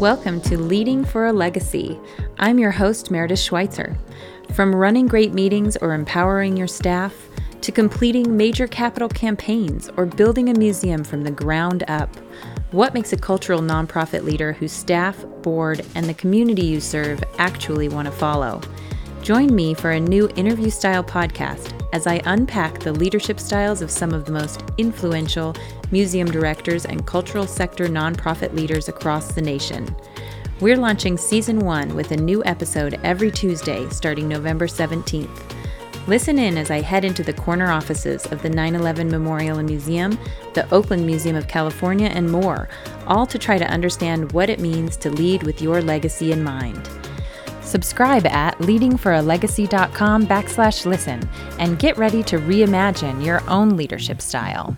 Welcome to Leading for a Legacy. I'm your host, Meredith Schweitzer. From running great meetings or empowering your staff, to completing major capital campaigns or building a museum from the ground up, what makes a cultural nonprofit leader whose staff, board, and the community you serve actually want to follow? Join me for a new interview style podcast as I unpack the leadership styles of some of the most influential museum directors and cultural sector nonprofit leaders across the nation. We're launching season one with a new episode every Tuesday starting November 17th. Listen in as I head into the corner offices of the 9 11 Memorial and Museum, the Oakland Museum of California, and more, all to try to understand what it means to lead with your legacy in mind. Subscribe at leadingforalegacy.com backslash listen and get ready to reimagine your own leadership style.